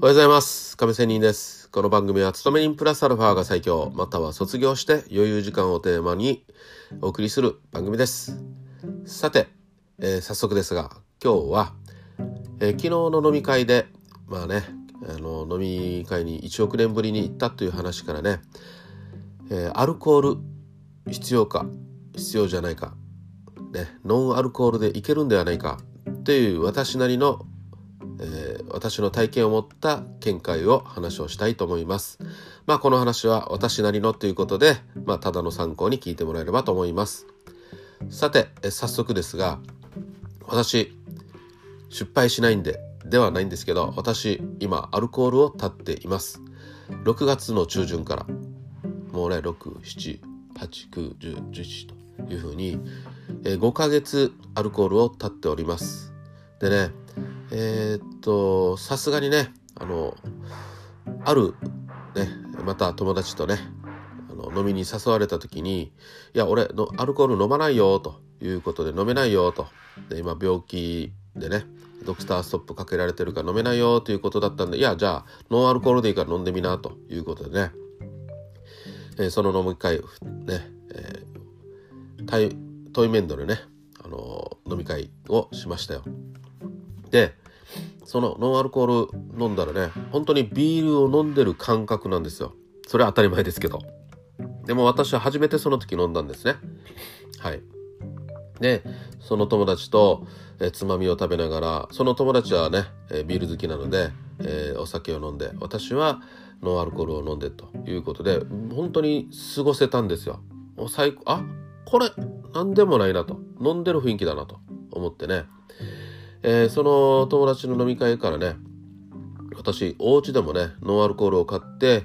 おはようございます。亀仙人です。この番組は、勤め人プラスアルファが最強、または卒業して余裕時間をテーマにお送りする番組です。さて、えー早速ですが、今日は、えー昨日の飲み会で、まあね、あの飲み会に1億年ぶりに行ったという話からね、えーアルコール必要か必要じゃないか、ね、ノンアルコールでいけるんではないかという私なりの私の体験を持った見解を話をしたいと思います。まあこの話は私なりのということで、まあただの参考に聞いてもらえればと思います。さて、早速ですが、私、失敗しないんで、ではないんですけど、私、今、アルコールを断っています。6月の中旬から、もうね、6、7、8、9、10、11というふうに、え5ヶ月アルコールを断っております。でね、えーっとさすがにねあのあるねまた友達とねあの飲みに誘われた時に「いや俺のアルコール飲まないよ」ということで「飲めないよ」とで今病気でねドクターストップかけられてるから飲めないよということだったんでいやじゃあノンアルコールでいいから飲んでみなということでね、えーその飲み会ね、えー対対面でねあの飲み会をしましたよ。でそのノンアルコール飲んだらね本当にビールを飲んでる感覚なんですよ。それは当たり前ですけど。でも私は初めてその時飲んだんですね。はい。でその友達と、えつまみを食べながらその友達はね、えビール好きなので、えーお酒を飲んで私はノンアルコールを飲んでということで本当に過ごせたんですよ。もう最高あこれ何でもないなと。飲んでる雰囲気だなと思ってね。えーその友達の飲み会からね私お家でもねノンアルコールを買って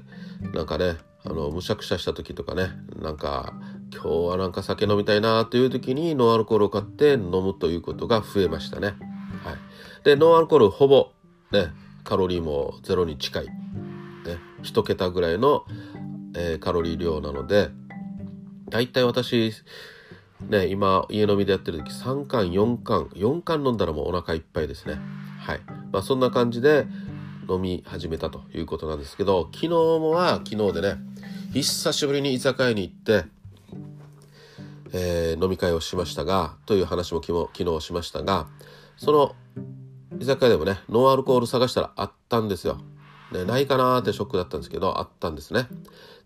なんかねあのむしゃくしゃした時とかねなんか今日はなんか酒飲みたいなという時にノンアルコールを買って飲むということが増えましたね。はい、でノンアルコールほぼねカロリーもゼロに近い、ね、1桁ぐらいの、えーカロリー量なのでだいたい私ね、今家飲みでやってる時3缶4缶4缶飲んだらもうお腹いっぱいですね。はい。まあそんな感じで飲み始めたということなんですけど昨日もは昨日でね久しぶりに居酒屋に行って、えー飲み会をしましたがという話も昨日しましたがその居酒屋でもねノンアルコール探したらあったんですよ。ね、ないかなーってショックだったんですけどあったんですね。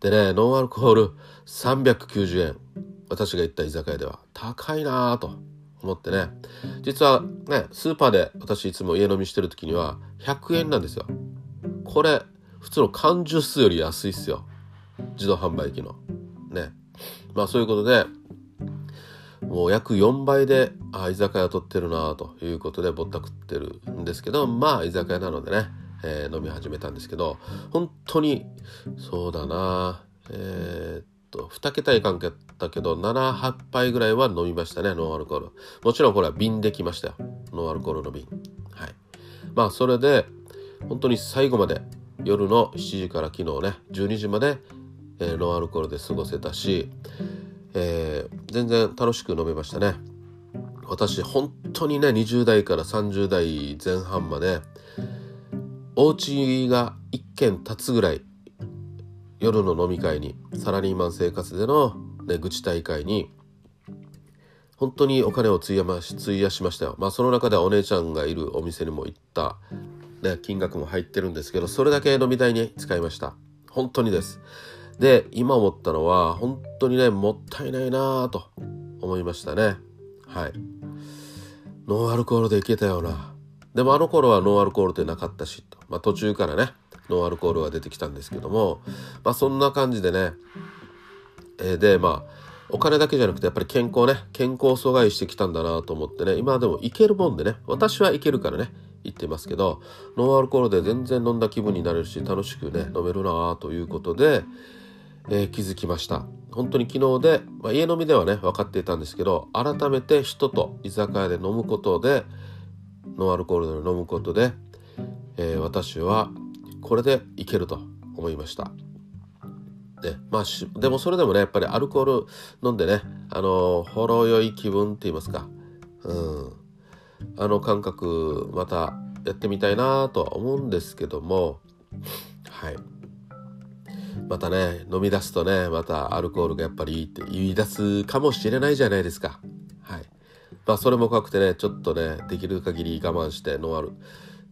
でねノンアルコール390円。私が行った居酒屋では高いなーと思ってね。実はねスーパーで私いつも家飲みしてる時には100円なんですよ。これ普通の缶ジュースより安いっすよ。自動販売機の。ね。まあそういうことでもう約4倍であ居酒屋取ってるなということでぼったくってるんですけどまあ居酒屋なのでね、えー飲み始めたんですけど本当にそうだなえーっと。2桁いかんかったけど78杯ぐらいは飲みましたねノンアルコール。もちろんこれは瓶できましたよ。ノンアルコールの瓶。はい。まあそれで本当に最後まで夜の7時から昨日ね12時まで、えーノンアルコールで過ごせたし、えー全然楽しく飲めましたね。私本当にね20代から30代前半までお家が1軒建つぐらい夜の飲み会にサラリーマン生活での、ね、愚痴大会に本当にお金を費やまし費やしましたよ。まあその中ではお姉ちゃんがいるお店にも行った、ね、金額も入ってるんですけどそれだけ飲み代に使いました。本当にです。で今思ったのは本当にねもったいないなぁと思いましたね。はい。ノンアルコールでいけたような。でもあの頃はノンアルコールってなかったしと、まあ、途中からねノンアルコールが出てきたんですけどもまあそんな感じでね、えーでまあお金だけじゃなくてやっぱり健康ね健康を阻害してきたんだなと思ってね今でもいけるもんでね私はいけるからね言ってますけどノンアルコールで全然飲んだ気分になれるし楽しくね飲めるなということで、えー気づきました。本当に昨日で、まあ、家飲みではね分かっていたんですけど改めて人と居酒屋で飲むことでノンアルコールで飲むことで、えー私はこれでいけると思いました。でまあでもそれでもねやっぱりアルコール飲んでねあのほろ酔い気分って言いますか。うん。あの感覚またやってみたいなとは思うんですけども。はい。またね飲み出すとねまたアルコールがやっぱりいいって言い出すかもしれないじゃないですか。はい。まあそれも怖くてねちょっとねできる限り我慢してノンアル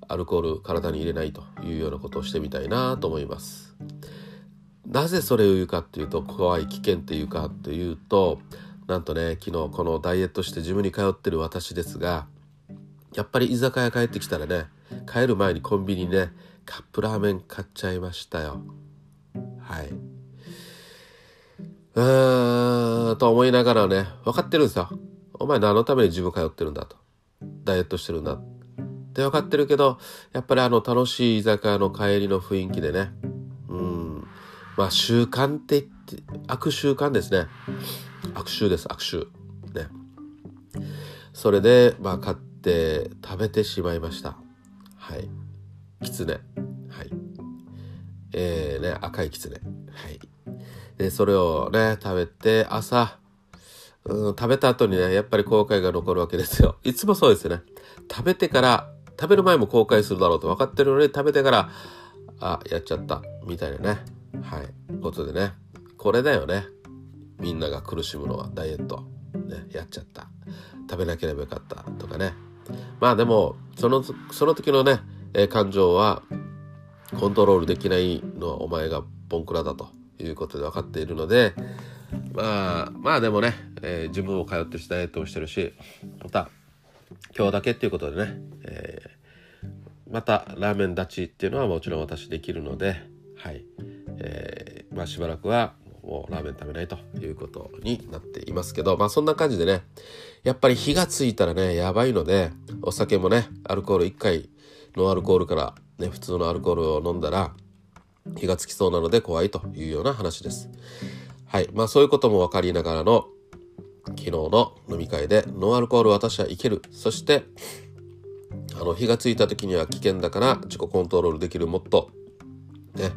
アルコール体に入れないというようなことをしてみたいなと思います。なぜそれを言うかっていうと怖い危険っていうかというとなんとね昨日このダイエットしてジムに通ってる私ですがやっぱり居酒屋帰ってきたらね帰る前にコンビニねカップラーメン買っちゃいましたよ。はい。うーんと思いながらね分かってるんですよ。お前何のためにジム通ってるんだと。ダイエットしてるんだって分かってるけどやっぱりあの楽しい居酒屋の帰りの雰囲気でね。うん。まあ習慣って言って悪習慣ですね。悪臭です悪臭ね。それでまあ買って食べてしまいました。はい。きつねはい。えー、ね赤いきつねはい。でそれをね食べて朝うん食べた後にねやっぱり後悔が残るわけですよ。いつもそうですよね。食べてから食べる前も後悔するだろうと分かってるのに食べてからあやっちゃった。みたいなね。はい。ことでね。これだよね。みんなが苦しむのはダイエット、ね、やっちゃった。食べなければよかった。とかね。まあでもそのその時のね、え、感情はコントロールできないのはお前がボンクラだと。いうことで分かっているのでまあまあでもね、えー、自分を通ってしダイエットをしてるしまた今日だけっていうことでね、えー、またラーメン立ちっていうのはもちろん私できるのではい、えー、まあしばらくはもうラーメン食べないということになっていますけどまあそんな感じでねやっぱり火がついたらねやばいのでお酒もねアルコール1回ノンアルコールからね普通のアルコールを飲んだら火がつきそうなので怖いというような話です。はいまあそういうことも分かりながらの昨日の飲み会でノンアルコール私はいけるそしてあの火がついた時には危険だから自己コントロールできるもっとね、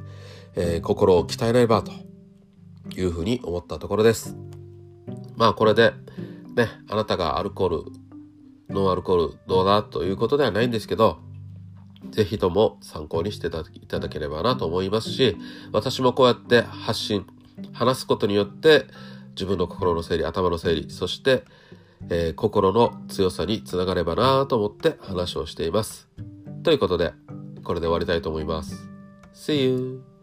えー、心を鍛えないばというふうに思ったところです。まあこれでね、あなたがアルコール、ノンアルコールどうだということではないんですけど、ぜひとも参考にしていただければなと思いますし、私もこうやって発信、話すことによって自分の心の整理、頭の整理、そして、えー、心の強さにつながればなと思って話をしています。ということで、これで終わりたいと思います。See you!